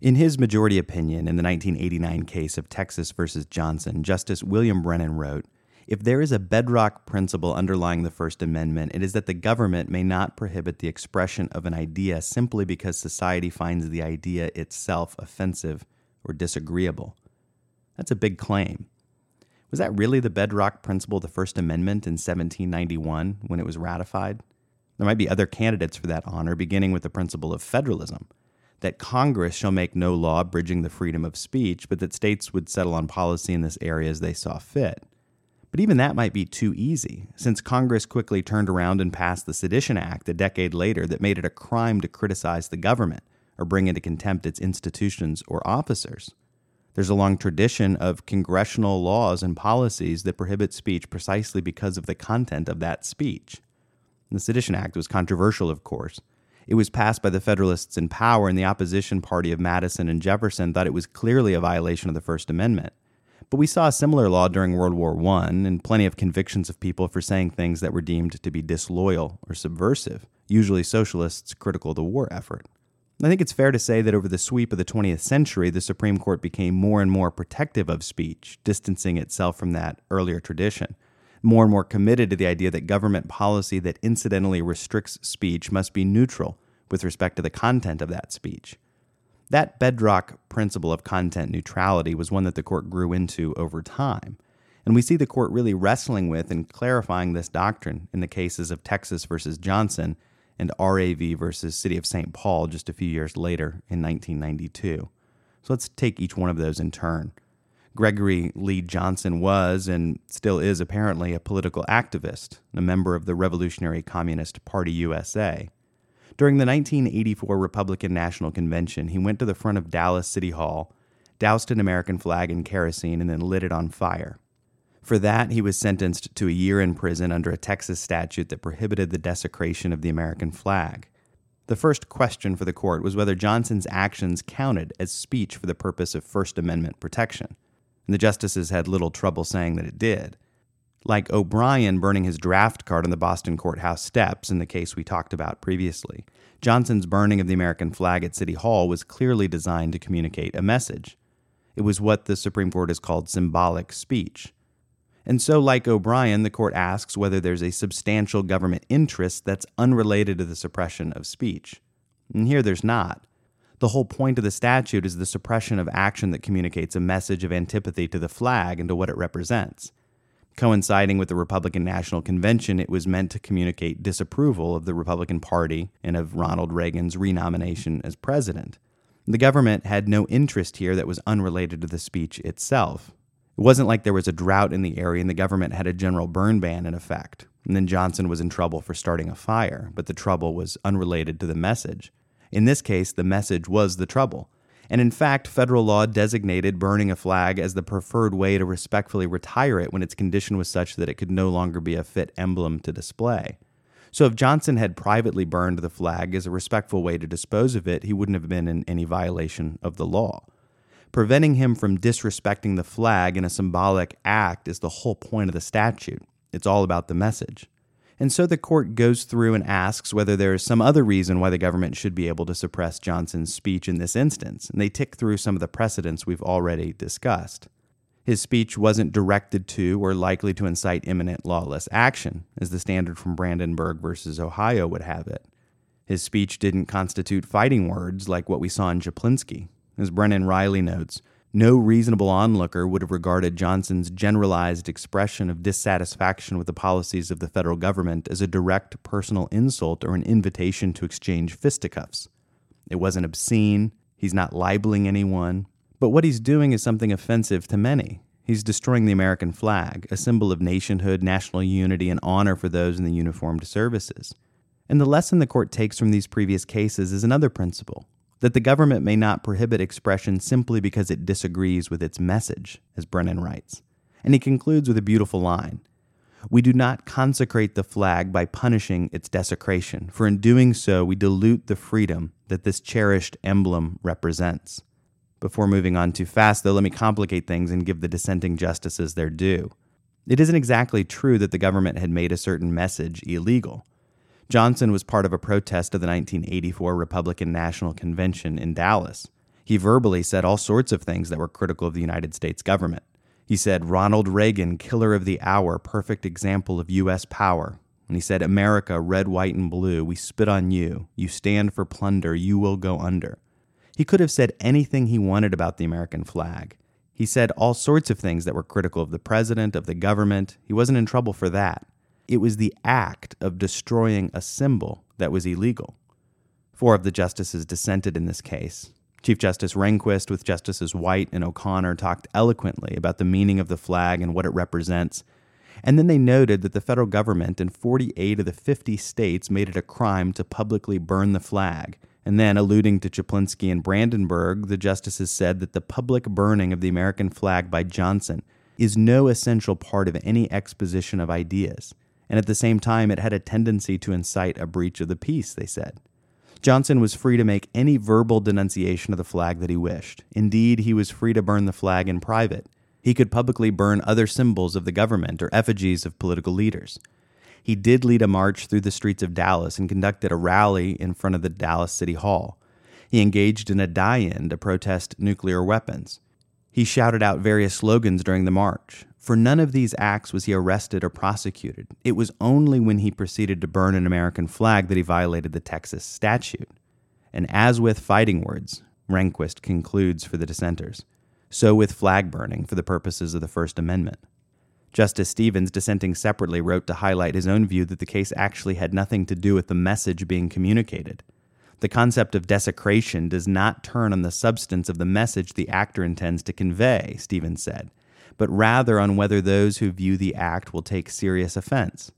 In his majority opinion in the 1989 case of Texas versus Johnson, Justice William Brennan wrote If there is a bedrock principle underlying the First Amendment, it is that the government may not prohibit the expression of an idea simply because society finds the idea itself offensive or disagreeable. That's a big claim. Was that really the bedrock principle of the First Amendment in 1791 when it was ratified? There might be other candidates for that honor, beginning with the principle of federalism that Congress shall make no law abridging the freedom of speech, but that states would settle on policy in this area as they saw fit. But even that might be too easy, since Congress quickly turned around and passed the Sedition Act a decade later that made it a crime to criticize the government or bring into contempt its institutions or officers. There's a long tradition of congressional laws and policies that prohibit speech precisely because of the content of that speech. The Sedition Act was controversial, of course, it was passed by the Federalists in power, and the opposition party of Madison and Jefferson thought it was clearly a violation of the First Amendment. But we saw a similar law during World War I, and plenty of convictions of people for saying things that were deemed to be disloyal or subversive, usually socialists critical of the war effort. I think it's fair to say that over the sweep of the 20th century, the Supreme Court became more and more protective of speech, distancing itself from that earlier tradition more and more committed to the idea that government policy that incidentally restricts speech must be neutral with respect to the content of that speech. That bedrock principle of content neutrality was one that the court grew into over time. And we see the court really wrestling with and clarifying this doctrine in the cases of Texas versus Johnson and RAV versus City of St. Paul just a few years later in 1992. So let's take each one of those in turn. Gregory Lee Johnson was and still is apparently a political activist, a member of the Revolutionary Communist Party USA. During the 1984 Republican National Convention, he went to the front of Dallas City Hall, doused an American flag in kerosene, and then lit it on fire. For that, he was sentenced to a year in prison under a Texas statute that prohibited the desecration of the American flag. The first question for the court was whether Johnson's actions counted as speech for the purpose of First Amendment protection and the justices had little trouble saying that it did. Like O'Brien burning his draft card on the Boston courthouse steps in the case we talked about previously, Johnson's burning of the American flag at City Hall was clearly designed to communicate a message. It was what the Supreme Court has called symbolic speech. And so, like O'Brien, the court asks whether there's a substantial government interest that's unrelated to the suppression of speech. And here there's not. The whole point of the statute is the suppression of action that communicates a message of antipathy to the flag and to what it represents. Coinciding with the Republican National Convention, it was meant to communicate disapproval of the Republican Party and of Ronald Reagan's renomination as president. The government had no interest here that was unrelated to the speech itself. It wasn't like there was a drought in the area and the government had a general burn ban in effect. And then Johnson was in trouble for starting a fire, but the trouble was unrelated to the message. In this case, the message was the trouble. And in fact, federal law designated burning a flag as the preferred way to respectfully retire it when its condition was such that it could no longer be a fit emblem to display. So if Johnson had privately burned the flag as a respectful way to dispose of it, he wouldn't have been in any violation of the law. Preventing him from disrespecting the flag in a symbolic act is the whole point of the statute. It's all about the message. And so the court goes through and asks whether there is some other reason why the government should be able to suppress Johnson's speech in this instance. And they tick through some of the precedents we've already discussed. His speech wasn't directed to or likely to incite imminent lawless action, as the standard from Brandenburg versus Ohio would have it. His speech didn't constitute fighting words like what we saw in Chaplinsky. As Brennan wryly notes, no reasonable onlooker would have regarded Johnson's generalized expression of dissatisfaction with the policies of the federal government as a direct personal insult or an invitation to exchange fisticuffs. It wasn't obscene, he's not libeling anyone, but what he's doing is something offensive to many. He's destroying the American flag, a symbol of nationhood, national unity, and honor for those in the uniformed services. And the lesson the court takes from these previous cases is another principle that the government may not prohibit expression simply because it disagrees with its message, as Brennan writes. And he concludes with a beautiful line We do not consecrate the flag by punishing its desecration, for in doing so we dilute the freedom that this cherished emblem represents. Before moving on too fast, though, let me complicate things and give the dissenting justices their due. It isn't exactly true that the government had made a certain message illegal. Johnson was part of a protest of the 1984 Republican National Convention in Dallas. He verbally said all sorts of things that were critical of the United States government. He said, Ronald Reagan, killer of the hour, perfect example of U.S. power. And he said, America, red, white, and blue, we spit on you. You stand for plunder, you will go under. He could have said anything he wanted about the American flag. He said all sorts of things that were critical of the president, of the government. He wasn't in trouble for that. It was the act of destroying a symbol that was illegal. Four of the justices dissented in this case. Chief Justice Rehnquist, with Justices White and O'Connor, talked eloquently about the meaning of the flag and what it represents. And then they noted that the federal government in 48 of the 50 states made it a crime to publicly burn the flag. And then, alluding to Chaplinsky and Brandenburg, the justices said that the public burning of the American flag by Johnson is no essential part of any exposition of ideas and at the same time, it had a tendency to incite a breach of the peace, they said. Johnson was free to make any verbal denunciation of the flag that he wished. Indeed, he was free to burn the flag in private. He could publicly burn other symbols of the government or effigies of political leaders. He did lead a march through the streets of Dallas and conducted a rally in front of the Dallas City Hall. He engaged in a die in to protest nuclear weapons. He shouted out various slogans during the march. For none of these acts was he arrested or prosecuted. It was only when he proceeded to burn an American flag that he violated the Texas statute. And as with fighting words, Rehnquist concludes for the dissenters, so with flag burning for the purposes of the First Amendment. Justice Stevens, dissenting separately, wrote to highlight his own view that the case actually had nothing to do with the message being communicated. The concept of desecration does not turn on the substance of the message the actor intends to convey, Stevens said but rather on whether those who view the act will take serious offense.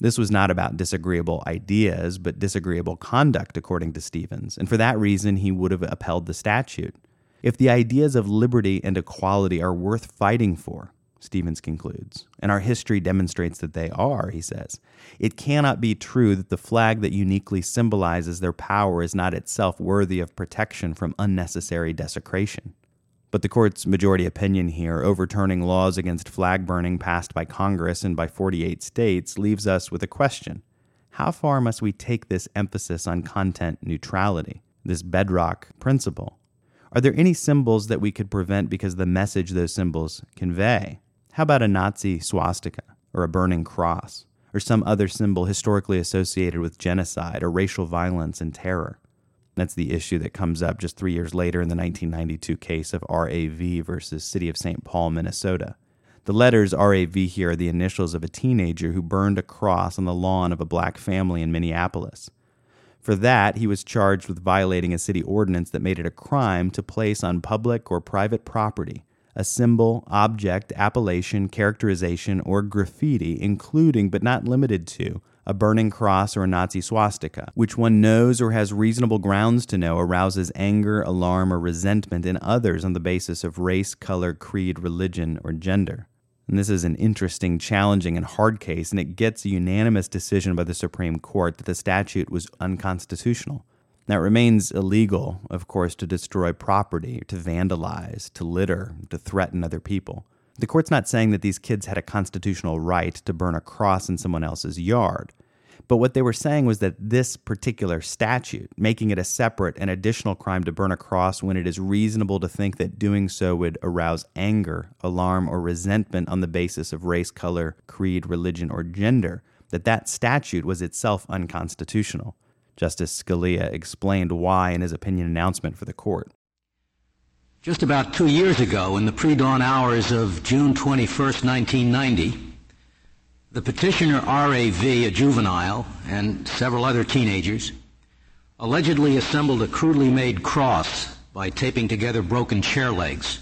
This was not about disagreeable ideas, but disagreeable conduct, according to Stevens, and for that reason he would have upheld the statute. If the ideas of liberty and equality are worth fighting for, Stevens concludes, and our history demonstrates that they are, he says, it cannot be true that the flag that uniquely symbolizes their power is not itself worthy of protection from unnecessary desecration. But the court's majority opinion here, overturning laws against flag burning passed by Congress and by 48 states, leaves us with a question How far must we take this emphasis on content neutrality, this bedrock principle? Are there any symbols that we could prevent because the message those symbols convey? How about a Nazi swastika or a burning cross? Or some other symbol historically associated with genocide or racial violence and terror? That's the issue that comes up just three years later in the 1992 case of RAV versus City of St. Paul, Minnesota. The letters RAV here are the initials of a teenager who burned a cross on the lawn of a black family in Minneapolis. For that, he was charged with violating a city ordinance that made it a crime to place on public or private property a symbol, object, appellation, characterization, or graffiti, including but not limited to a burning cross, or a Nazi swastika, which one knows or has reasonable grounds to know arouses anger, alarm, or resentment in others on the basis of race, color, creed, religion, or gender. And this is an interesting, challenging, and hard case, and it gets a unanimous decision by the Supreme Court that the statute was unconstitutional. Now, it remains illegal, of course, to destroy property, to vandalize, to litter, to threaten other people. The court's not saying that these kids had a constitutional right to burn a cross in someone else's yard. But what they were saying was that this particular statute, making it a separate and additional crime to burn a cross when it is reasonable to think that doing so would arouse anger, alarm, or resentment on the basis of race, color, creed, religion, or gender, that that statute was itself unconstitutional. Justice Scalia explained why in his opinion announcement for the court. Just about two years ago, in the pre-dawn hours of June 21, 1990, the petitioner RAV, a juvenile, and several other teenagers allegedly assembled a crudely made cross by taping together broken chair legs.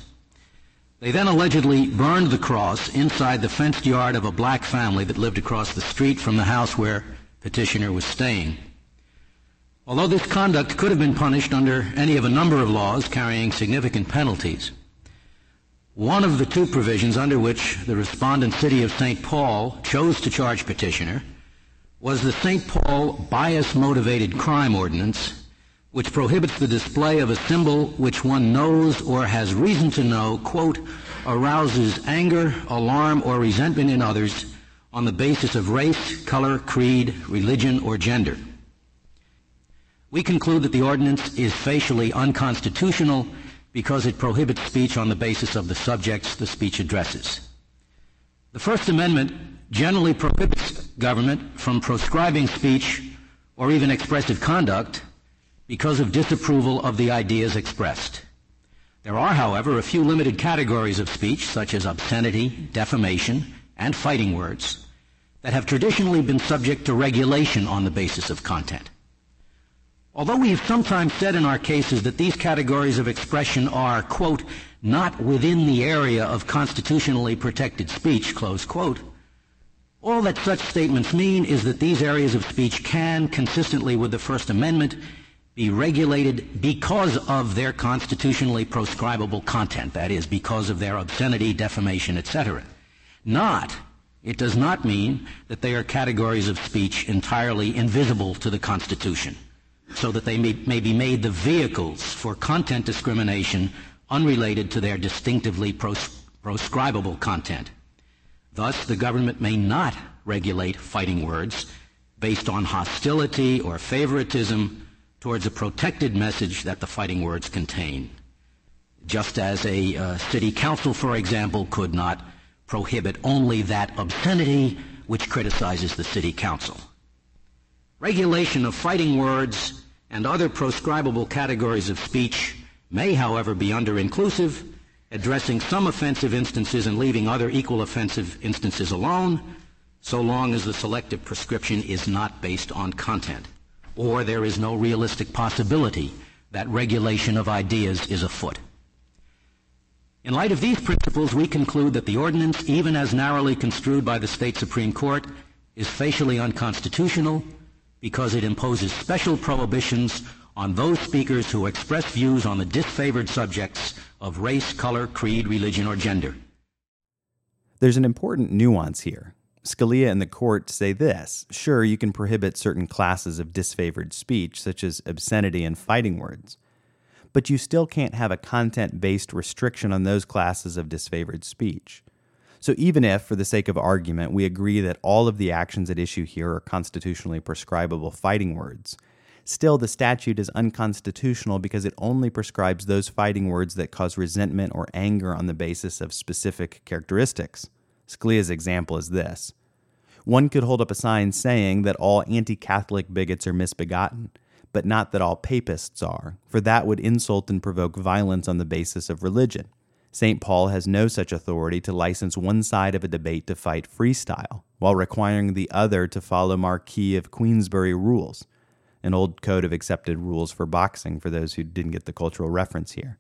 They then allegedly burned the cross inside the fenced yard of a black family that lived across the street from the house where petitioner was staying. Although this conduct could have been punished under any of a number of laws carrying significant penalties, one of the two provisions under which the respondent city of St. Paul chose to charge petitioner was the St. Paul bias motivated crime ordinance, which prohibits the display of a symbol which one knows or has reason to know, quote, arouses anger, alarm, or resentment in others on the basis of race, color, creed, religion, or gender. We conclude that the ordinance is facially unconstitutional because it prohibits speech on the basis of the subjects the speech addresses. The First Amendment generally prohibits government from proscribing speech or even expressive conduct because of disapproval of the ideas expressed. There are, however, a few limited categories of speech, such as obscenity, defamation, and fighting words, that have traditionally been subject to regulation on the basis of content. Although we have sometimes said in our cases that these categories of expression are, quote, not within the area of constitutionally protected speech, close quote, all that such statements mean is that these areas of speech can, consistently with the First Amendment, be regulated because of their constitutionally proscribable content, that is, because of their obscenity, defamation, etc. Not, it does not mean that they are categories of speech entirely invisible to the Constitution so that they may, may be made the vehicles for content discrimination unrelated to their distinctively pros- proscribable content. Thus, the government may not regulate fighting words based on hostility or favoritism towards a protected message that the fighting words contain. Just as a uh, city council, for example, could not prohibit only that obscenity which criticizes the city council. Regulation of fighting words and other proscribable categories of speech may, however, be under-inclusive, addressing some offensive instances and leaving other equal offensive instances alone, so long as the selective proscription is not based on content, or there is no realistic possibility that regulation of ideas is afoot. In light of these principles, we conclude that the ordinance, even as narrowly construed by the state Supreme Court, is facially unconstitutional because it imposes special prohibitions on those speakers who express views on the disfavored subjects of race, color, creed, religion, or gender. There's an important nuance here. Scalia and the court say this sure, you can prohibit certain classes of disfavored speech, such as obscenity and fighting words, but you still can't have a content based restriction on those classes of disfavored speech. So, even if, for the sake of argument, we agree that all of the actions at issue here are constitutionally proscribable fighting words, still the statute is unconstitutional because it only proscribes those fighting words that cause resentment or anger on the basis of specific characteristics. Scalia's example is this one could hold up a sign saying that all anti Catholic bigots are misbegotten, but not that all papists are, for that would insult and provoke violence on the basis of religion. St. Paul has no such authority to license one side of a debate to fight freestyle, while requiring the other to follow Marquis of Queensberry rules, an old code of accepted rules for boxing for those who didn't get the cultural reference here.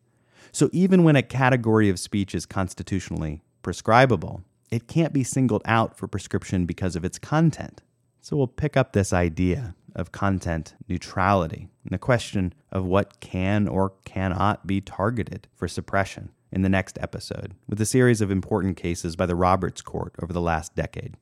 So even when a category of speech is constitutionally proscribable, it can't be singled out for proscription because of its content. So we'll pick up this idea of content neutrality and the question of what can or cannot be targeted for suppression in the next episode with a series of important cases by the Roberts Court over the last decade.